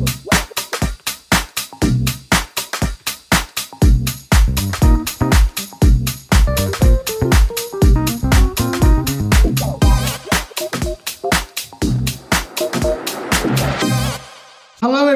Wow.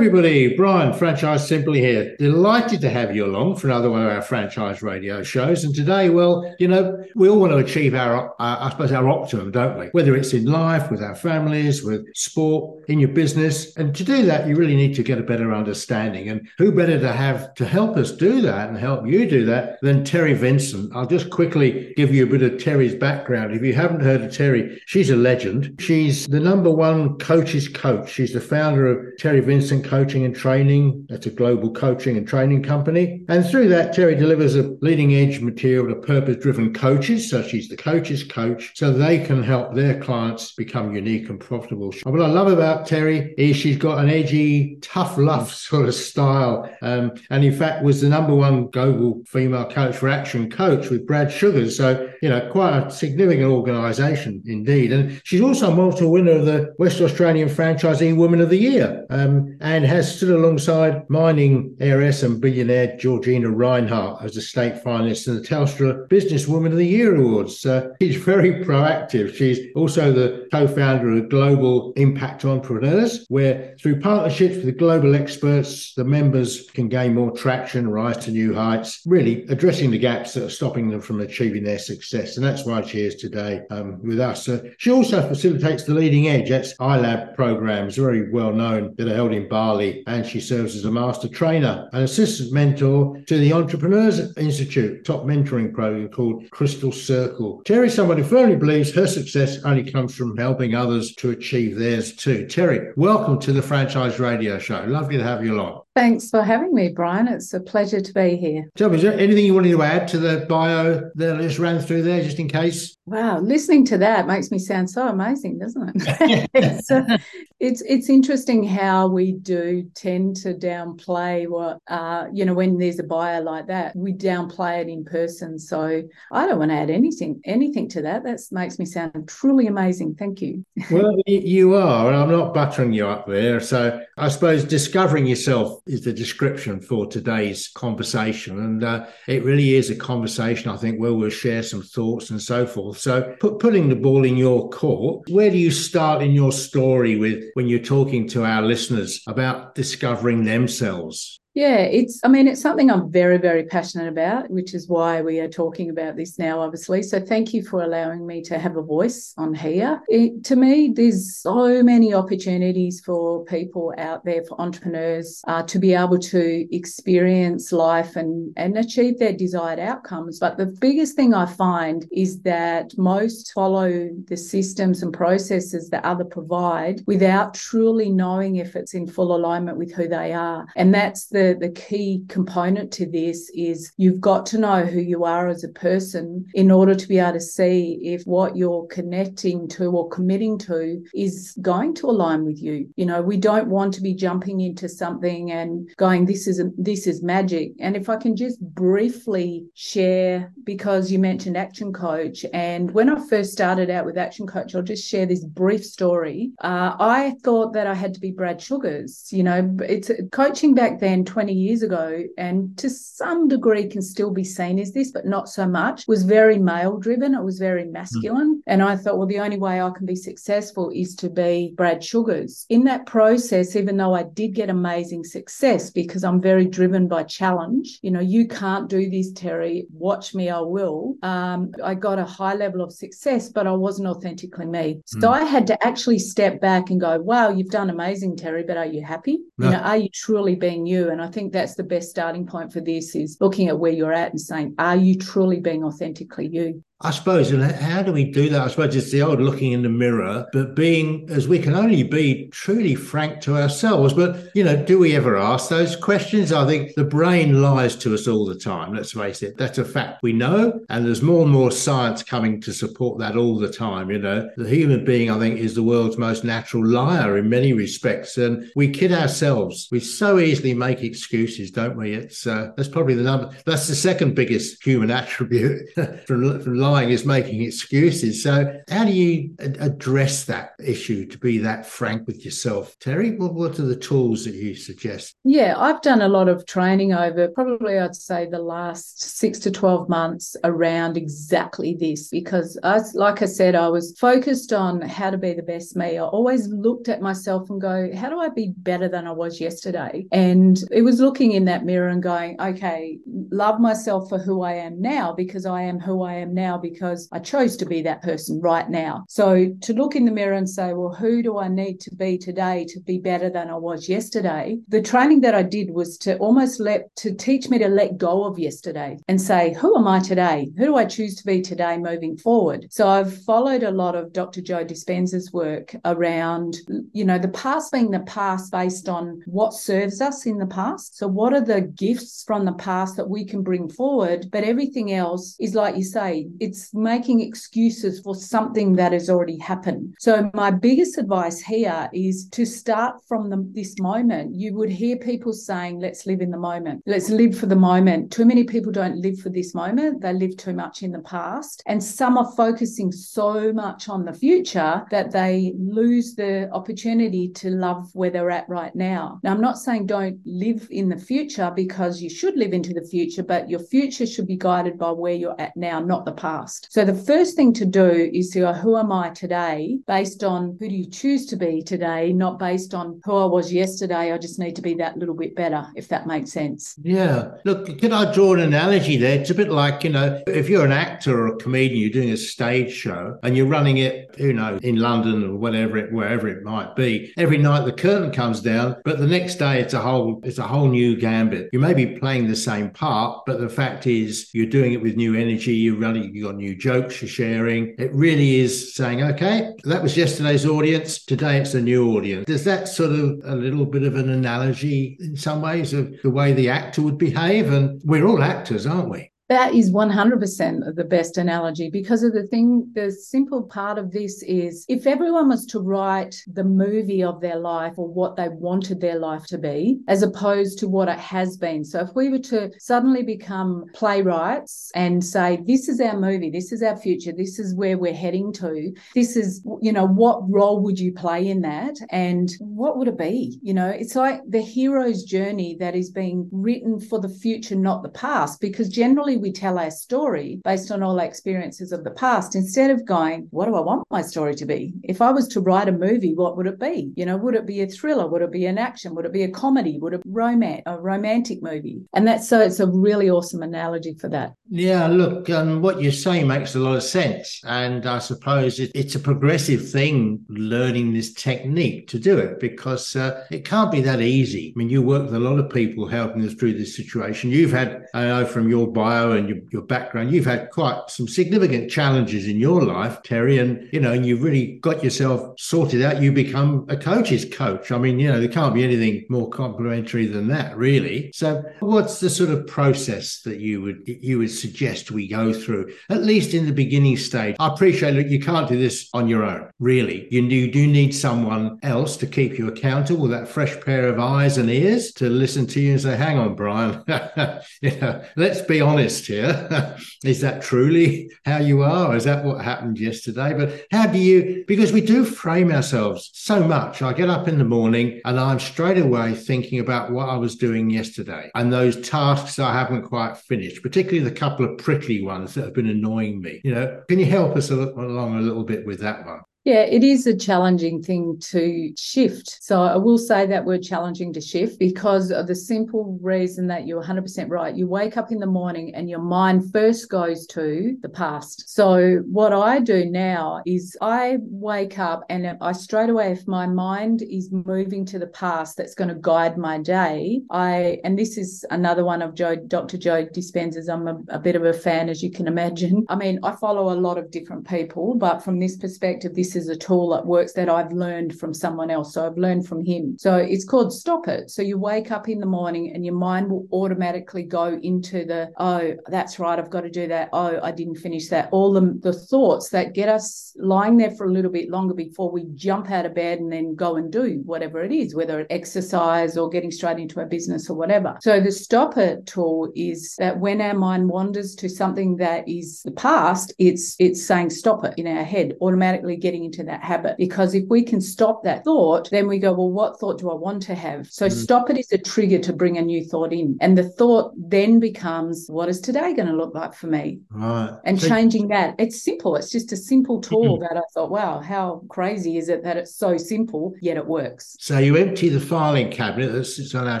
Everybody. Brian, Franchise Simply here. Delighted to have you along for another one of our franchise radio shows. And today, well, you know, we all want to achieve our, uh, I suppose, our optimum, don't we? Whether it's in life, with our families, with sport, in your business. And to do that, you really need to get a better understanding. And who better to have to help us do that and help you do that than Terri Vincent? I'll just quickly give you a bit of Terri's background. If you haven't heard of Terri, she's a legend. She's the number one coach's coach. She's the founder of Terri Vincent Coaching and Training. That's a global coaching and training company. And through that, Terri delivers a leading edge material to purpose driven coaches. So she's the coach's coach so they can help their clients become unique and profitable. What I love about Terri is she's got an edgy, tough love sort of style. Um, and in fact, was the number one global female coach for Action Coach with Brad Sugars. So, you know, quite a significant organization indeed. And she's also a multiple winner of the West Australian Franchisee Woman of the Year um, and has stood alongside mining heiress and billionaire Georgina Rinehart as a state finalist in the Telstra Businesswoman of the Year Awards. She's very proactive. She's also the co-founder of Global Impact Entrepreneurs, where through partnerships with global experts, the members can gain more traction, rise to new heights, really addressing the gaps that are stopping them from achieving their success. And that's why she is today um, with us. Uh, she also facilitates the leading edge. That's iLab programs, very well known, that are held in Bali Bali, and she serves as a master trainer and assistant mentor to the Entrepreneurs Institute top mentoring program called Crystal Circle. Terri, someone who firmly believes her success only comes from helping others to achieve theirs too. Terri, welcome to the Franchise Radio Show. Lovely to have you along. Thanks for having me, Brian. It's a pleasure to be here. Tell me, is there anything you wanted to add to the bio that I just ran through there, just in case? Wow, listening to that makes me sound so amazing, doesn't it? it's, uh, it's it's interesting how we do tend to downplay what uh, you know when there's a bio like that. We downplay it in person. So I don't want to add anything anything to that. That makes me sound truly amazing. Thank you. well, you are, and I'm not buttering you up there. So I suppose discovering yourself is the description for today's conversation. And uh, it really is a conversation, I think, where we'll share some thoughts and so forth. So, put, putting the ball in your court, where do you start in your story with when you're talking to our listeners about discovering themselves? Yeah, it's, I mean, it's something I'm very, very passionate about, which is why we are talking about this now, obviously. So thank you for allowing me to have a voice on here. It, to me, there's so many opportunities for people out there, for entrepreneurs, uh, to be able to experience life and, and achieve their desired outcomes. But the biggest thing I find is that most follow the systems and processes that other provide without truly knowing if it's in full alignment with who they are. And that's the the, the key component to this is you've got to know who you are as a person in order to be able to see if what you're connecting to or committing to is going to align with you. You know, we don't want to be jumping into something and going, this is this is magic. And if I can just briefly share, because you mentioned Action Coach, and when I first started out with Action Coach, I'll just share this brief story. Uh, I thought that I had to be Brad Sugars. You know, it's coaching back then 20 years ago, and to some degree can still be seen as this, but not so much, was very male driven. It was very masculine. Mm. And I thought, well, the only way I can be successful is to be Brad Sugars. In that process, even though I did get amazing success because I'm very driven by challenge, you know, you can't do this, Terri. Watch me, I will. Um, I got a high level of success, but I wasn't authentically me. So mm. I had to actually step back and go, wow, you've done amazing, Terri, but are you happy? No. You know, are you truly being you? And I think that's the best starting point for this is looking at where you're at and saying, are you truly being authentically you? I suppose, and how do we do that? I suppose it's the old looking in the mirror, but being as we can only be truly frank to ourselves. But, you know, do we ever ask those questions? I think the brain lies to us all the time. Let's face it. That's a fact we know. And there's more and more science coming to support that all the time. You know, the human being, I think, is the world's most natural liar in many respects. And we kid ourselves. We so easily make excuses, don't we? It's, uh, that's probably the number, that's the second biggest human attribute from, from lying is making excuses. So, how do you address that issue to be that frank with yourself? Terri, what, what are the tools that you suggest? Yeah, I've done a lot of training over probably, I'd say, the last six to 12 months around exactly this because, I, like I said, I was focused on how to be the best me. I always looked at myself and go, how do I be better than I was yesterday? And it was looking in that mirror and going, okay, love myself for who I am now because I am who I am now because I chose to be that person right now. So to look in the mirror and say, well, who do I need to be today to be better than I was yesterday? The training that I did was to almost let, to teach me to let go of yesterday and say, who am I today? Who do I choose to be today moving forward? So I've followed a lot of Dr. Joe Dispenza's work around, you know, the past being the past based on what serves us in the past. So what are the gifts from the past that we can bring forward? But everything else is like you say, making excuses for something that has already happened. So my biggest advice here is to start from the, this moment. You would hear people saying, let's live in the moment. Let's live for the moment. Too many people don't live for this moment. They live too much in the past. And some are focusing so much on the future that they lose the opportunity to love where they're at right now. Now, I'm not saying don't live in the future because you should live into the future, but your future should be guided by where you're at now, not the past. So the first thing to do is to go, who am I today based on who do you choose to be today, not based on who I was yesterday. I just need to be that little bit better, if that makes sense. Yeah. Look, can I draw an analogy there? It's a bit like, you know, if you're an actor or a comedian, you're doing a stage show and you're running it, you know, in London or whatever it, wherever it might be. Every night the curtain comes down, but the next day it's a whole, it's a whole new gambit. You may be playing the same part, but the fact is you're doing it with new energy. You're running, you've new jokes you're sharing. It really is saying, okay, that was yesterday's audience. Today it's a new audience. Does that sort of a little bit of an analogy in some ways of the way the actor would behave? And we're all actors, aren't we? That is 100% the best analogy because of the thing, the simple part of this is if everyone was to write the movie of their life or what they wanted their life to be, as opposed to what it has been. So if we were to suddenly become playwrights and say, this is our movie, this is our future, this is where we're heading to, this is, you know, what role would you play in that? And what would it be? You know, it's like the hero's journey that is being written for the future, not the past, because generally we tell our story based on all our experiences of the past instead of going, what do I want my story to be? If I was to write a movie, what would it be? You know, would it be a thriller? Would it be an action? Would it be a comedy? Would it be romance, a romantic movie? And that's so it's a really awesome analogy for that. Yeah, look, um, what you're saying makes a lot of sense. And I suppose it, it's a progressive thing learning this technique to do it because uh, it can't be that easy. I mean, you work with a lot of people helping us through this situation. You've had, I know from your bio and your, your background, you've had quite some significant challenges in your life, Terri, and, you know, you've really got yourself sorted out. You become a coach's coach. I mean, you know, there can't be anything more complimentary than that, really. So what's the sort of process that you would, you would suggest we go through, at least in the beginning stage. I appreciate that you can't do this on your own, really. You do, you do need someone else to keep you accountable, that fresh pair of eyes and ears to listen to you and say, hang on, Brian, you know, let's be honest here. Is that truly how you are? Is that what happened yesterday? But how do you, because we do frame ourselves so much. I get up in the morning and I'm straight away thinking about what I was doing yesterday and those tasks I haven't quite finished, particularly the couple of prickly ones that have been annoying me. You know, can you help us along a little bit with that one? Yeah, it is a challenging thing to shift. So I will say that word challenging to shift because of the simple reason that you're 100% right. You wake up in the morning and your mind first goes to the past. So what I do now is I wake up and I straight away, if my mind is moving to the past, that's going to guide my day. I, and this is another one of Joe, Dr. Joe Dispenza's. I'm a, a bit of a fan, as you can imagine. I mean, I follow a lot of different people, but from this perspective, this this is a tool that works that I've learned from someone else. So I've learned from him. So it's called stop it. So you wake up in the morning and your mind will automatically go into the, oh, that's right, I've got to do that. Oh, I didn't finish that. All the, the thoughts that get us lying there for a little bit longer before we jump out of bed and then go and do whatever it is, whether it's exercise or getting straight into our business or whatever. So the stop it tool is that when our mind wanders to something that is the past, it's it's saying stop it in our head, automatically getting into that habit. Because if we can stop that thought, then we go, well, what thought do I want to have? So mm. stop it is a trigger to bring a new thought in. And the thought then becomes, what is today going to look like for me? Right. And so, changing that. It's simple. It's just a simple tool mm-hmm. that I thought, wow, how crazy is it that it's so simple, yet it works. So you empty the filing cabinet that sits on our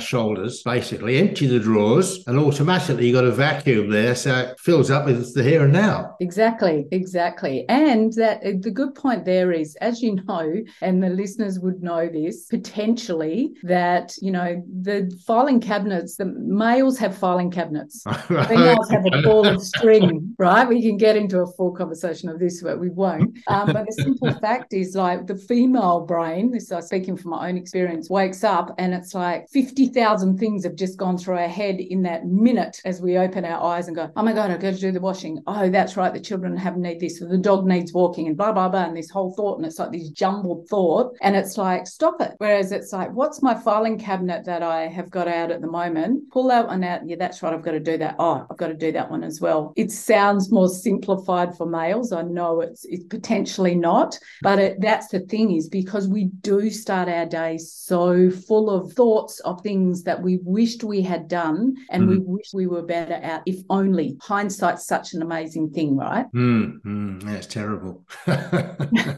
shoulders, basically, empty the drawers, and automatically you've got a vacuum there. So it fills up with the here and now. Exactly. Exactly. And that the good point there is, as you know, and the listeners would know this, potentially that, you know, the filing cabinets, the males have filing cabinets. Females have a ball of string, right? We can get into a full conversation of this, but we won't. Um, but the simple fact is like the female brain, this is speaking from my own experience, wakes up and it's like 50,000 things have just gone through our head in that minute as we open our eyes and go, oh my God, I've got to do the washing. Oh, that's right. The children have need this, the dog needs walking and blah, blah, blah. And this whole thought. And it's like this jumbled thought. And it's like, stop it. Whereas it's like, what's my filing cabinet that I have got out at the moment? Pull that one out. Yeah, that's right. I've got to do that. Oh, I've got to do that one as well. It sounds more simplified for males. I know it's it's potentially not, but it, that's the thing is because we do start our day so full of thoughts of things that we wished we had done and mm-hmm. we wish we were better at if only hindsight's such an amazing thing right mm, mm, it's terrible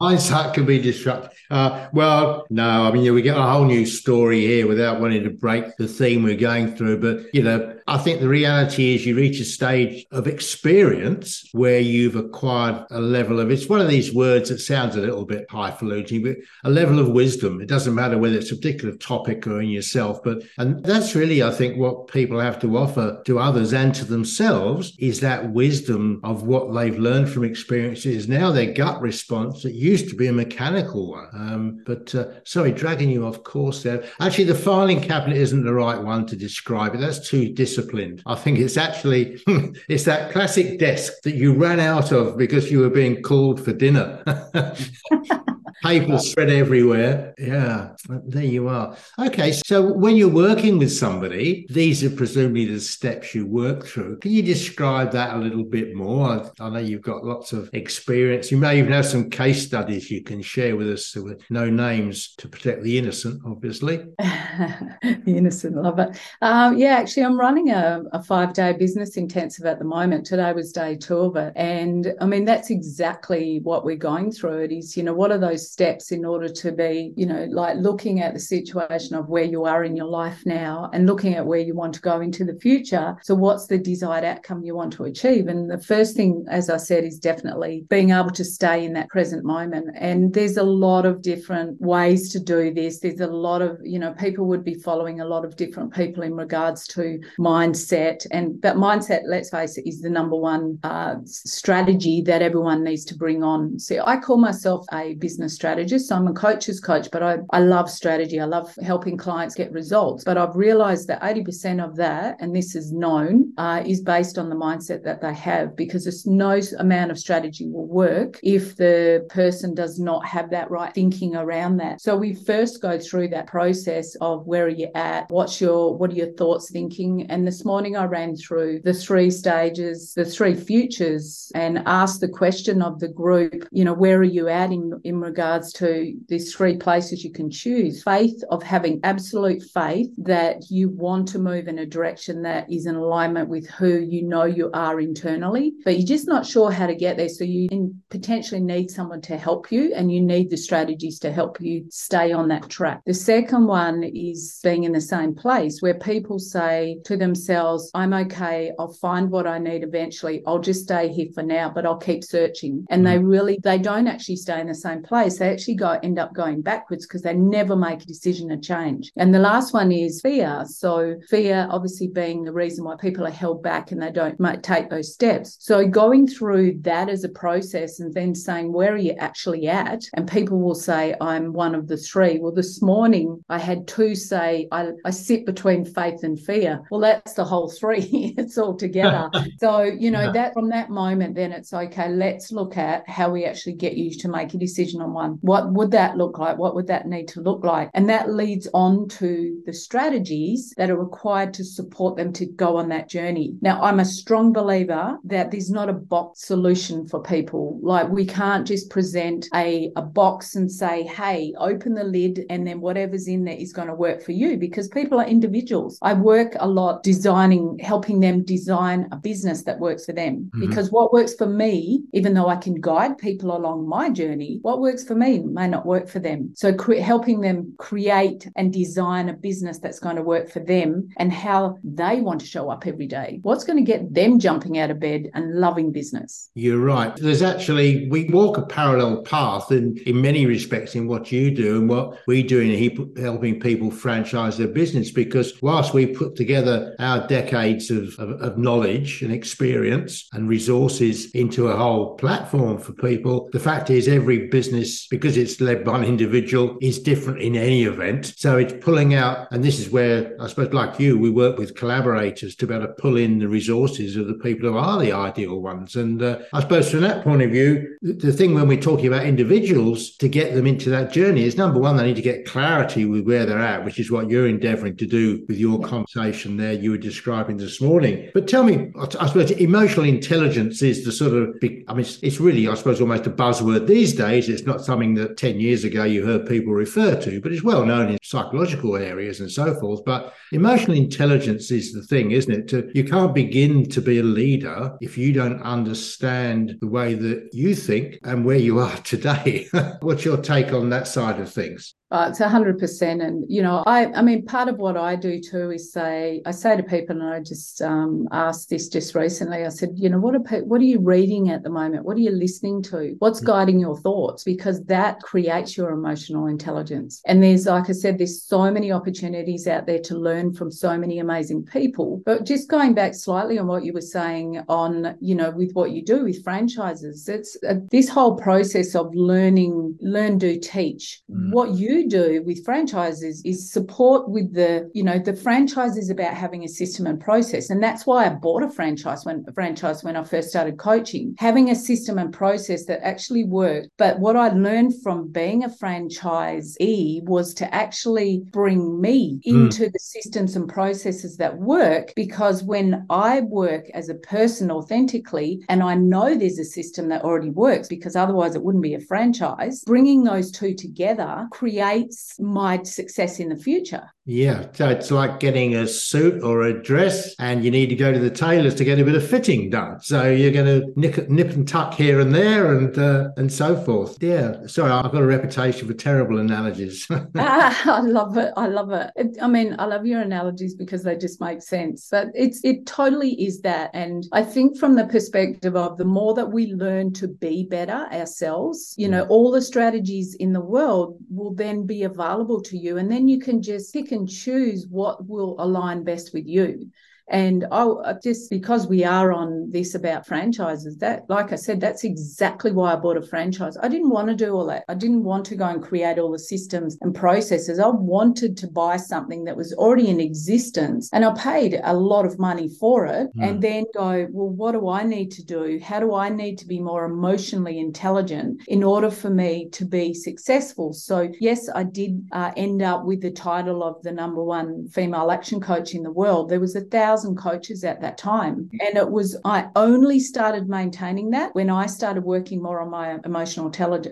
hindsight can be disruptive uh, well no i mean we get a whole new story here without wanting to break the theme we're going through but you know I think the reality is you reach a stage of experience where you've acquired a level of it's one of these words that sounds a little bit highfalutin, but a level of wisdom. It doesn't matter whether it's a particular topic or in yourself, but and that's really, I think, what people have to offer to others and to themselves is that wisdom of what they've learned from experiences. Now their gut response that used to be a mechanical one. Um, but uh, sorry, dragging you off course there. Actually, the filing cabinet isn't the right one to describe it. That's too disciplined. I think it's actually it's that classic desk that you ran out of because you were being called for dinner. paper spread everywhere. Yeah, there you are. Okay, so when you're working with somebody, these are presumably the steps you work through. Can you describe that a little bit more? I, I know you've got lots of experience. You may even have some case studies you can share with us with no names to protect the innocent, obviously. the innocent, love it. Um, yeah, actually, I'm running a, a five day business intensive at the moment. Today was day two of it. And I mean, that's exactly what we're going through. It is, you know, what are those steps in order to be, you know, like looking at the situation of where you are in your life now and looking at where you want to go into the future. So, what's the desired outcome you want to achieve? And the first thing, as I said, is definitely being able to stay in that present moment. And there's a lot of different ways to do this. There's a lot of, you know, people would be following a lot of different people in regards to mindset. And but mindset, let's face it, is the number one uh, strategy that everyone needs to bring on. See, I call myself a business strategist. So I'm a coach's coach, but I, I love strategy. I love helping clients get results. But I've realized that 80% of that, and this is known, uh, is based on the mindset that they have because there's no amount of strategy will work if the person does not have that right thinking around that. So we first go through that process of where are you at? What's your, what are your thoughts thinking? And this morning I ran through the three stages, the three futures and asked the question of the group, you know, where are you at in, in regard regards to these three places you can choose faith of having absolute faith that you want to move in a direction that is in alignment with who you know you are internally, but you're just not sure how to get there. So you potentially need someone to help you and you need the strategies to help you stay on that track. The second one is being in the same place where people say to themselves, I'm okay, I'll find what I need eventually. I'll just stay here for now, but I'll keep searching. And they mm. really they don't actually stay in the same place they actually go end up going backwards because they never make a decision to change. And the last one is fear. So fear, obviously, being the reason why people are held back and they don't might take those steps. So going through that as a process and then saying where are you actually at, and people will say I'm one of the three. Well, this morning I had two say I, I sit between faith and fear. Well, that's the whole three. it's all together. so you know that from that moment, then it's okay. Let's look at how we actually get you to make a decision on one. What would that look like? What would that need to look like? And that leads on to the strategies that are required to support them to go on that journey. Now, I'm a strong believer that there's not a box solution for people. Like we can't just present a, a box and say, hey, open the lid and then whatever's in there is going to work for you because people are individuals. I work a lot designing, helping them design a business that works for them mm-hmm. because what works for me, even though I can guide people along my journey, what works for me may not work for them. So cre- helping them create and design a business that's going to work for them and how they want to show up every day. What's going to get them jumping out of bed and loving business? You're right. There's actually, we walk a parallel path in, in many respects in what you do and what we do in helping people franchise their business. Because whilst we put together our decades of, of, of knowledge and experience and resources into a whole platform for people, the fact is every business, because it's led by an individual, is different in any event. So it's pulling out, and this is where I suppose, like you, we work with collaborators to be able to pull in the resources of the people who are the ideal ones. And uh, I suppose from that point of view, the thing when we're talking about individuals to get them into that journey is number one, they need to get clarity with where they're at, which is what you're endeavoring to do with your conversation there you were describing this morning. But tell me, I suppose emotional intelligence is the sort of big, I mean, it's, it's really, I suppose, almost a buzzword these days. It's not something that 10 years ago you heard people refer to, but it's well known in psychological areas and so forth. But emotional intelligence is the thing, isn't it? To, you can't begin to be a leader if you don't understand the way that you think and where you are today. What's your take on that side of things? Uh, it's a hundred percent, and you know, I I mean, part of what I do too is say I say to people, and I just um, asked this just recently. I said, you know, what are what are you reading at the moment? What are you listening to? What's mm. guiding your thoughts? Because that creates your emotional intelligence. And there's, like I said, there's so many opportunities out there to learn from so many amazing people. But just going back slightly on what you were saying on, you know, with what you do with franchises, it's uh, this whole process of learning, learn, do, teach. Mm. What you do with franchises is support with the, you know, the franchise is about having a system and process. And that's why I bought a franchise when a franchise when I first started coaching, having a system and process that actually worked. But what I learned from being a franchisee was to actually bring me hmm. into mm. the systems and processes that work because when I work as a person authentically and I know there's a system that already works because otherwise it wouldn't be a franchise, bringing those two together create creates my success in the future. Yeah, so it's like getting a suit or a dress, and you need to go to the tailors to get a bit of fitting done. So you're going to nip, nip and tuck here and there, and uh, and so forth. Yeah, sorry, I've got a reputation for terrible analogies. ah, I love it. I love it. it. I mean, I love your analogies because they just make sense. But it's it totally is that, and I think from the perspective of the more that we learn to be better ourselves, you know, all the strategies in the world will then be available to you, and then you can just pick and choose what will align best with you. And I uh, just because we are on this about franchises, that, like I said, that's exactly why I bought a franchise. I didn't want to do all that. I didn't want to go and create all the systems and processes. I wanted to buy something that was already in existence and I paid a lot of money for it mm. and then go, well, what do I need to do? How do I need to be more emotionally intelligent in order for me to be successful? So, yes, I did uh, end up with the title of the number one female action coach in the world. There was a thousand thousand coaches at that time. And it was, I only started maintaining that when I started working more on my emotional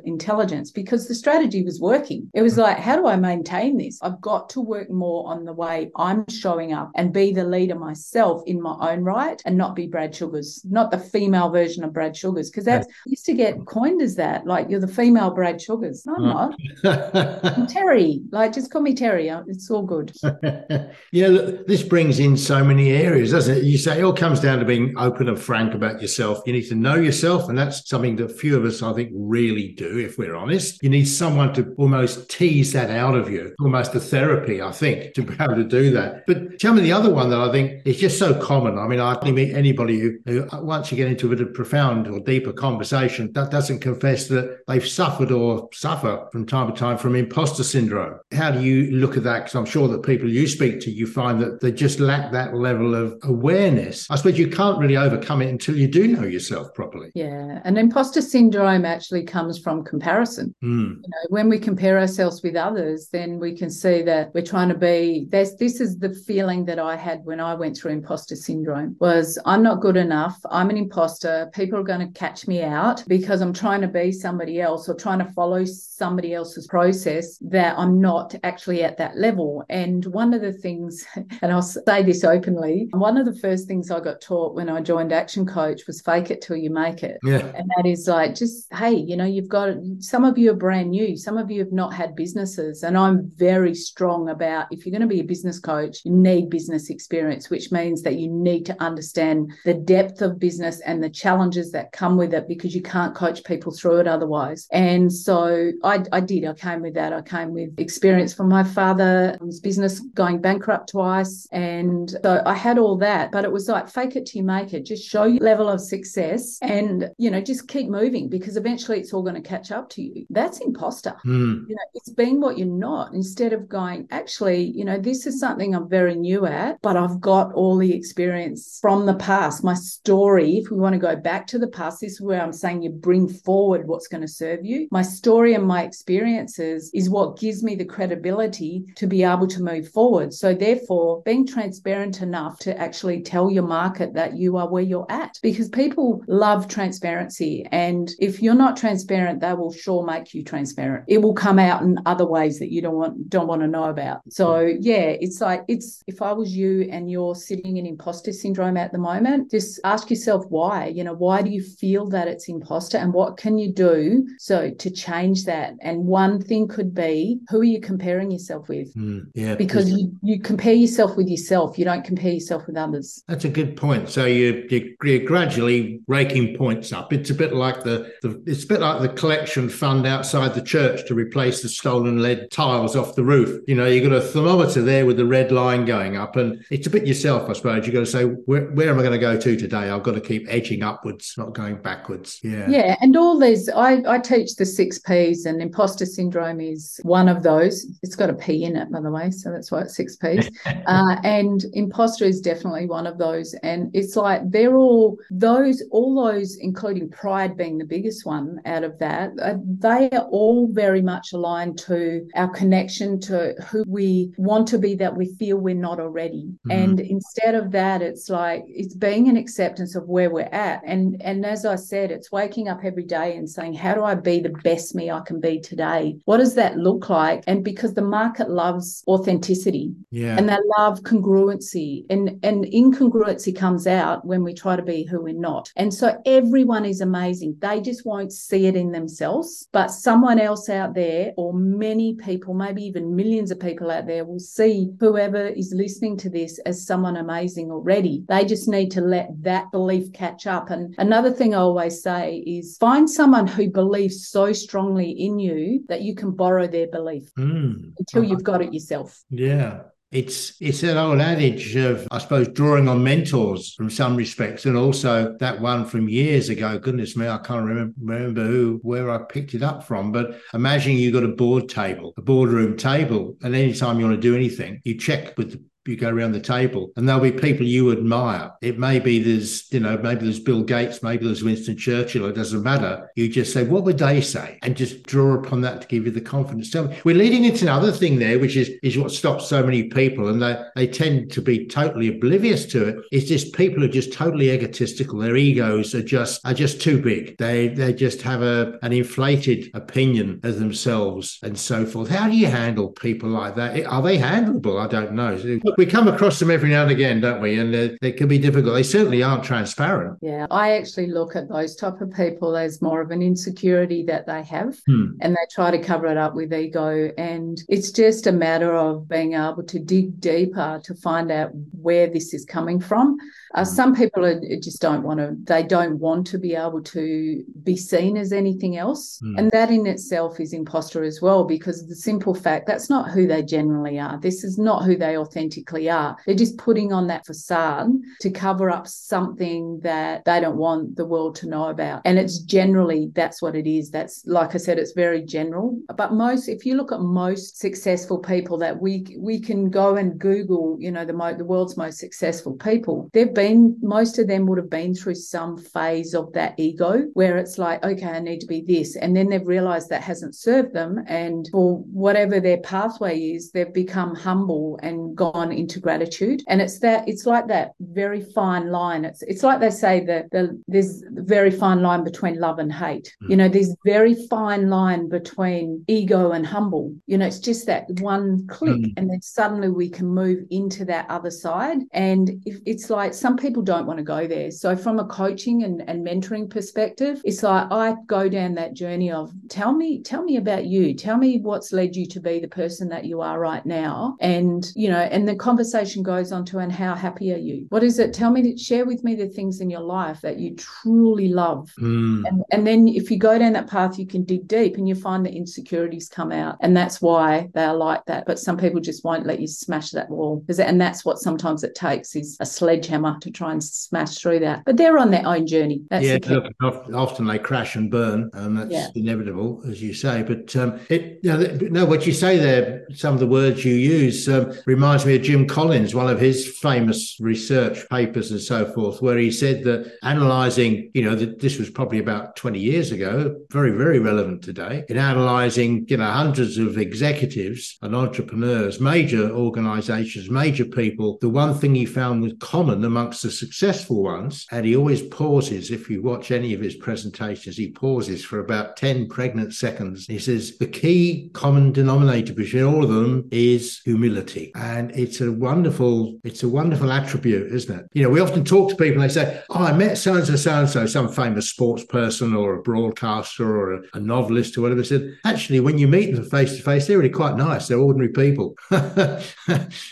intelligence because the strategy was working. It was like, how do I maintain this? I've got to work more on the way I'm showing up and be the leader myself in my own right and not be Brad Sugars, not the female version of Brad Sugars. Because that used to get coined as that, like you're the female Brad Sugars. No, I'm not. I'm Terri. Like just call me Terri. Uh, it's all good. yeah, this brings in so many areas, doesn't it? You say it all comes down to being open and frank about yourself. You need to know yourself, and that's something that few of us, I think, really do, if we're honest. You need someone to almost tease that out of you, almost a therapy, I think, to be able to do that. But tell me the other one that I think is just so common. I mean, I hardly meet anybody who, who, once you get into a bit of profound or deeper conversation, that doesn't confess that they've suffered or suffer from time to time from imposter syndrome. How do you look at that? Because I'm sure that people you speak to, you find that they just lack that level of awareness. I suppose you can't really overcome it until you do know yourself properly. Yeah. And imposter syndrome actually comes from comparison. Mm. You know, when we compare ourselves with others, then we can see that we're trying to be there's this is the feeling that I had when I went through imposter syndrome was I'm not good enough. I'm an imposter. People are going to catch me out because I'm trying to be somebody else or trying to follow somebody else's process that I'm not actually at that level. And one of the things, and I'll say this openly, one of the first things I got taught when I joined Action Coach was fake it till you make it. Yeah. And that is like, just, hey, you know, you've got, some of you are brand new, some of you have not had businesses. And I'm very strong about if you're going to be a business coach, you need business experience, which means that you need to understand the depth of business and the challenges that come with it because you can't coach people through it otherwise. And so I, I did. I came with that. I came with experience from my father, his business going bankrupt twice. And so I had all that, but it was like fake it till you make it. Just show your level of success and, you know, just keep moving because eventually it's all going to catch up to you. That's imposter. Mm. You know, it's being what you're not instead of going, actually, you know, this is something I'm very new at, but I've got all the experience from the past, my story. If we want to go back to the past, this is where I'm saying you bring forward what's going to serve you. My story and my experiences is what gives me the credibility to be able to move forward. So, therefore, being transparent enough to actually tell your market that you are where you're at because people love transparency. And if you're not transparent, they will sure make you transparent. It will come out in other ways that you don't want don't want to know about. So yeah, it's like it's if I was you and you're sitting in imposter syndrome at the moment, just ask yourself why. You know, why do you feel that it's imposter and what can you do so to change that? And one thing could be who are you comparing yourself with? Mm, yeah. Because you, you compare yourself with yourself, you don't compare yourself with others. That's a good point. So you you're gradually raking points up. It's a bit like the, the it's a bit like the collection fund outside the church to replace the stolen lead tiles off the roof. You know, you've got a thermometer there with the red line going up, and it's a bit yourself, I suppose. You've got to say, where, where am I going to go to today? I've got to keep edging upwards, not going backwards. Yeah. Yeah. And all these, I, I teach the six P's, and imposter syndrome is one of those. It's got a P in it, by the way. So that's why it's six P's. uh, and imposter is definitely one of those. And it's like they're all those, all those, including pride being the biggest one out of that, uh, they are all very much aligned to our connection to who we want to be that we feel we're not already. Mm-hmm. And instead of that, it's like it's being an acceptance of where we're at. And and as I said, it's waking up every day and saying, how do I be the best me I can be today? What does that look like? And because the market loves authenticity. Yeah. And they love congruency. And and incongruency comes out when we try to be who we're not. And so everyone is amazing. They just won't see it in themselves. But someone else out there, or many people, maybe even millions of people out there, will see whoever is listening to this as someone amazing already. They just need to let that belief catch up. And another thing I always say is find someone who believes so strongly in you that you can borrow their belief mm. until you've got it yourself. Yeah. It's it's that old adage of I suppose drawing on mentors from some respects, and also that one from years ago. Goodness me, I can't remember remember who where I picked it up from. But imagine you got a board table, a boardroom table, and anytime you want to do anything, you check with you go around the table and there'll be people you admire. It may be there's, you know, maybe there's Bill Gates, maybe there's Winston Churchill, it doesn't matter. You just say, what would they say? And just draw upon that to give you the confidence. So we're leading into another thing there, which is is what stops so many people, and they, they tend to be totally oblivious to it. It's just people are just totally egotistical. Their egos are just are just too big. They they just have a an inflated opinion of themselves and so forth. How do you handle people like that? Are they handleable? I don't know we come across them every now and again, don't we? And they, they can be difficult. They certainly aren't transparent. Yeah, I actually look at those type of people as more of an insecurity that they have, Hmm. and they try to cover it up with ego. And it's just a matter of being able to dig deeper to find out where this is coming from. Uh, some people are, just don't want to, they don't want to be able to be seen as anything else. Mm. And that in itself is imposter as well, because the simple fact that's not who they generally are. This is not who they authentically are. They're just putting on that facade to cover up something that they don't want the world to know about. And it's generally, that's what it is. That's, like I said, it's very general. But most, if you look at most successful people that we, we can go and Google, you know, the, mo- the world's most successful people, they've been, most of them would have been through some phase of that ego where it's like, okay, I need to be this. And then they've realized that hasn't served them. And for whatever their pathway is, they've become humble and gone into gratitude. And it's that, it's like that very fine line. It's, it's like they say that the, there's a very fine line between love and hate. Mm. You know, there's very fine line between ego and humble. You know, it's just that one click Mm. and then suddenly we can move into that other side. And if it's like some people don't want to go there. So from a coaching and, and mentoring perspective, it's like I go down that journey of tell me, tell me about you. Tell me what's led you to be the person that you are right now. And, you know, and the conversation goes on to and how happy are you? What is it? Tell me, share with me the things in your life that you truly love. Mm. And, and then if you go down that path, you can dig deep and you find the insecurities come out. And that's why they are like that. But some people just won't let you smash that wall. And that's what sometimes it takes is a sledgehammer to try and smash through that. But they're on their own journey. That's yeah, the look, often they crash and burn, and that's Yeah. inevitable, as you say. But um, it, you know, no, what you say there, some of the words you use, um, reminds me of Jim Collins, one of his famous research papers and so forth, where he said that analysing, you know, that this was probably about twenty years ago, very, very relevant today, in analysing, you know, hundreds of executives and entrepreneurs, major organisations, major people. The one thing he found was common amongst the successful ones, and he always pauses if you watch any of his presentations, he pauses for about 10 pregnant seconds. He says, The key common denominator between all of them is humility. And it's a wonderful, it's a wonderful attribute, isn't it? You know, we often talk to people and they say, Oh, I met so and so, so and so, some famous sports person or a broadcaster or a, a novelist or whatever. I said, Actually, when you meet them face to face, they're really quite nice. They're ordinary people.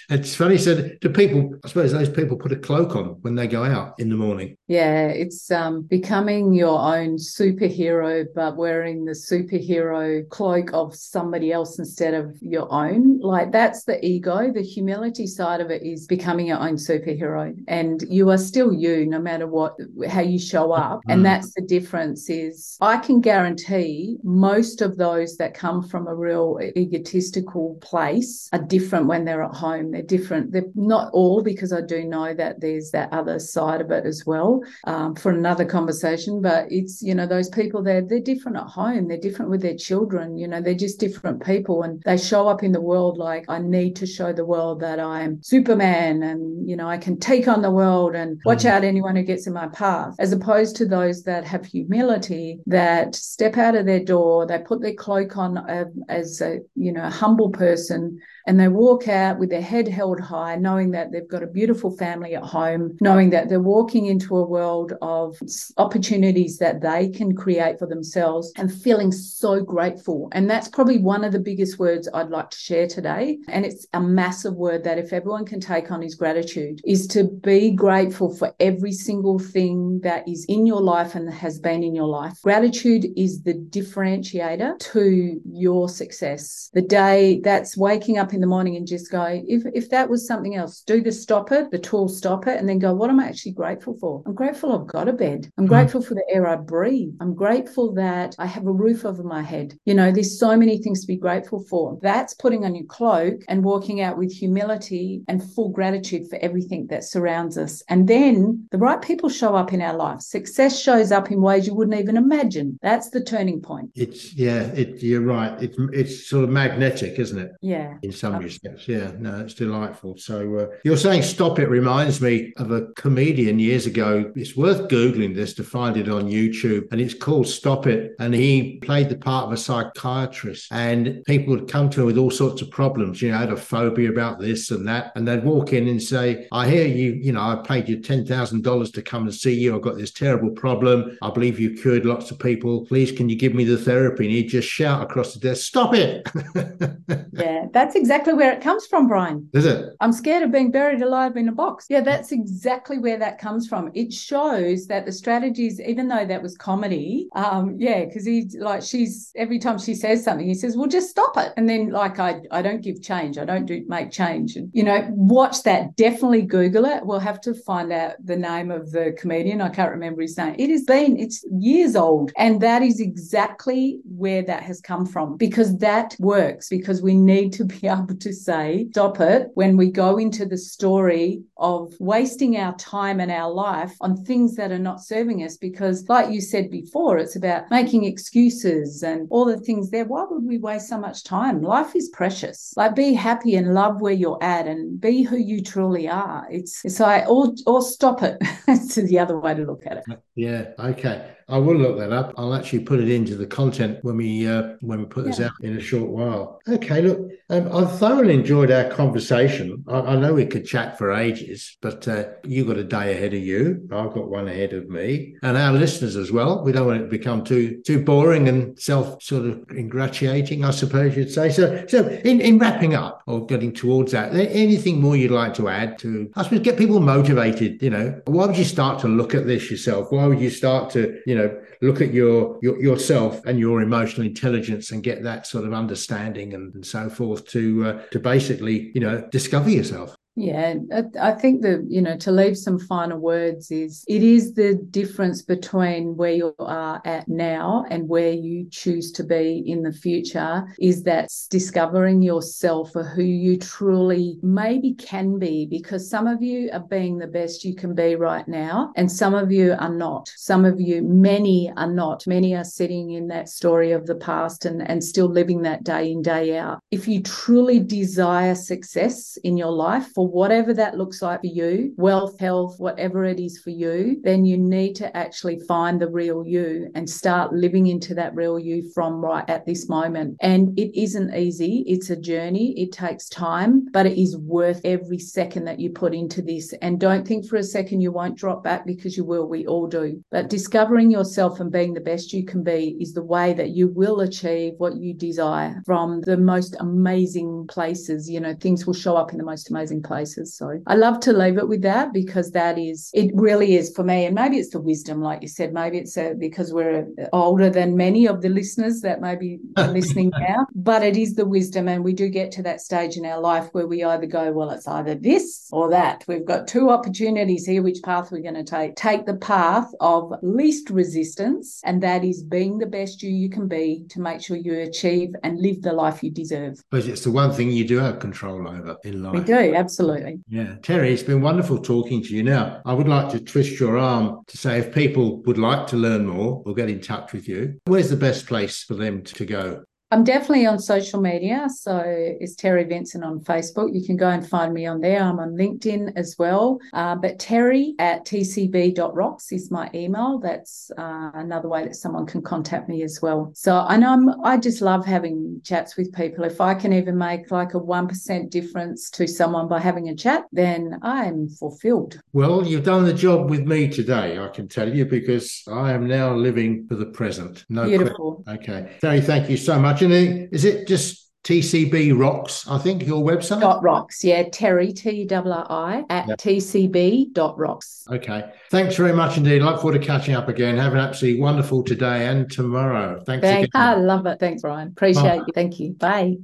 it's funny. Said do people, I suppose those people put a cloak on when they go out in the morning? Yeah, it's um, becoming your own superhero, but wearing the superhero cloak of somebody else instead of your own. Like that's the ego. The humility side of it is becoming your own superhero, and you are still you, no matter what how you show up. Mm. And that's the difference. Is I can guarantee most of those that come from a real egotistical place are different when they're at home. They're different. They're not all because I do know that there's that other side of it as well um, for another conversation. But it's you know those people they're they're different at home. They're different with their children. You know they're just different people, and they show up in the world like I need to show the world that I'm Superman, and you know I can take on the world and watch Mhm. out anyone who gets in my path. As opposed to those that have humility, that step out of their door, they put their cloak on um, as a you know a humble person and they walk out with their head held high, knowing that they've got a beautiful family at home, knowing that they're walking into a world of opportunities that they can create for themselves and feeling so grateful. And that's probably one of the biggest words I'd like to share today. And it's a massive word that if everyone can take on is gratitude, is to be grateful for every single thing that is in your life and has been in your life. Gratitude is the differentiator to your success. The day that's waking up in the morning and just go, if, if that was something else, do the stopper, the tool stop it, and then go, what am I actually grateful for? I'm grateful I've got a bed. I'm Mm. grateful for the air I breathe. I'm grateful that I have a roof over my head. You know, there's so many things to be grateful for. That's putting on your cloak and walking out with humility and full gratitude for everything that surrounds us. And then the right people show up in our life. Success shows up in ways you wouldn't even imagine. That's the turning point. It's yeah, it, you're right. It's it's sort of magnetic, isn't it? Yeah. In some respects. Yeah, no, it's delightful. So uh, you're saying "Stop It" reminds me of a comedian years ago. It's worth googling this to find it on YouTube, and it's called "Stop It." And he played the part of a psychiatrist, and people would come to him with all sorts of problems. You know, I had a phobia about this and that, and they'd walk in and say, "I hear you. You know, I paid you ten thousand dollars to come and see you. I've got this terrible problem. I believe you cured lots of people. Please, can you give me the therapy?" And he'd just shout across the desk, "Stop it!" yeah, that's exactly where it comes from, Brian. Is it? I'm scared of being buried alive in a box. Yeah, that's exactly where that comes from. It shows that the strategies, even though that was comedy, um, yeah, because he's like she's every time she says something, he says, "Well, just stop it." And then like I, I don't give change. I don't do make change. And you know, watch that. Definitely Google it. We'll have to find out the name of the comedian. I can't remember his name. It has been it's years old, and that is exactly where that has come from because that works because we need to be able to say stop it when we go into the story of wasting our time and our life on things that are not serving us because like you said before it's about making excuses and all the things there. Why would we waste so much time? Life is precious. Like be happy and love where you're at and be who you truly are. It's it's like or or stop it. That's the other way to look at it yeah okay I will look that up. I'll actually put it into the content when we uh, when we put yeah. this out in a short while. Okay, look, um, I've thoroughly enjoyed our conversation. I, I know we could chat for ages, but uh, you got a day ahead of you. I've got one ahead of me, and our listeners as well. We don't want it to become too too boring and self sort of ingratiating, I suppose you'd say. So, so in, in wrapping up or getting towards that, anything more you'd like to add to? I suppose get people motivated. You know, why would you start to look at this yourself? Why would you start to you know look at your, your yourself and your emotional intelligence and get that sort of understanding and, and so forth to uh, to basically you know discover yourself yeah, I think the, you know, to leave some final words is it is the difference between where you are at now and where you choose to be in the future is that discovering yourself for who you truly maybe can be, because some of you are being the best you can be right now, and some of you are not. Some of you, many are not. Many are sitting in that story of the past and, and still living that day in, day out. If you truly desire success in your life, for whatever that looks like for you, wealth, health, whatever it is for you, then you need to actually find the real you and start living into that real you from right at this moment. And it isn't easy, it's a journey, it takes time, but it is worth every second that you put into this. And don't think for a second you won't drop back because you will, we all do. But discovering yourself and being the best you can be is the way that you will achieve what you desire from the most amazing places. You know, things will show up in the most amazing places places. So I love to leave it with that because that is, it really is for me. And maybe it's the wisdom, like you said, maybe it's uh, because we're older than many of the listeners that may be listening now, but it is the wisdom. And we do get to that stage in our life where we either go, well, it's either this or that. We've got two opportunities here. Which path we're going to take? Take the path of least resistance, and that is being the best you you can be to make sure you achieve and live the life you deserve. But it's the one thing you do have control over in life. We do, absolutely. Absolutely. Yeah. Terri, it's been wonderful talking to you. Now, I would like to twist your arm to say if people would like to learn more or get in touch with you, where's the best place for them to go? I'm definitely on social media. So it's Terri Vincent on Facebook. You can go and find me on there. I'm on LinkedIn as well. Uh, but Terri at tcb.rocks is my email. That's uh, another way that someone can contact me as well. So I know I'm, I just love having chats with people. If I can even make like a 1% difference to someone by having a chat, then I'm fulfilled. Well, you've done the job with me today, I can tell you, because I am now living for the present. No Beautiful. Question. Okay. Terri, thank you so much is it just TCB Rocks, I think, your website? Dot rocks, yeah. Terri, T W I, at. TCB dot rocks. Okay. Thanks very much indeed. I look forward to catching up again. Have an absolutely wonderful today and tomorrow. Thanks Thanks. again. I love it. Thanks, Brian. Appreciate Bye. you. Thank you. Bye.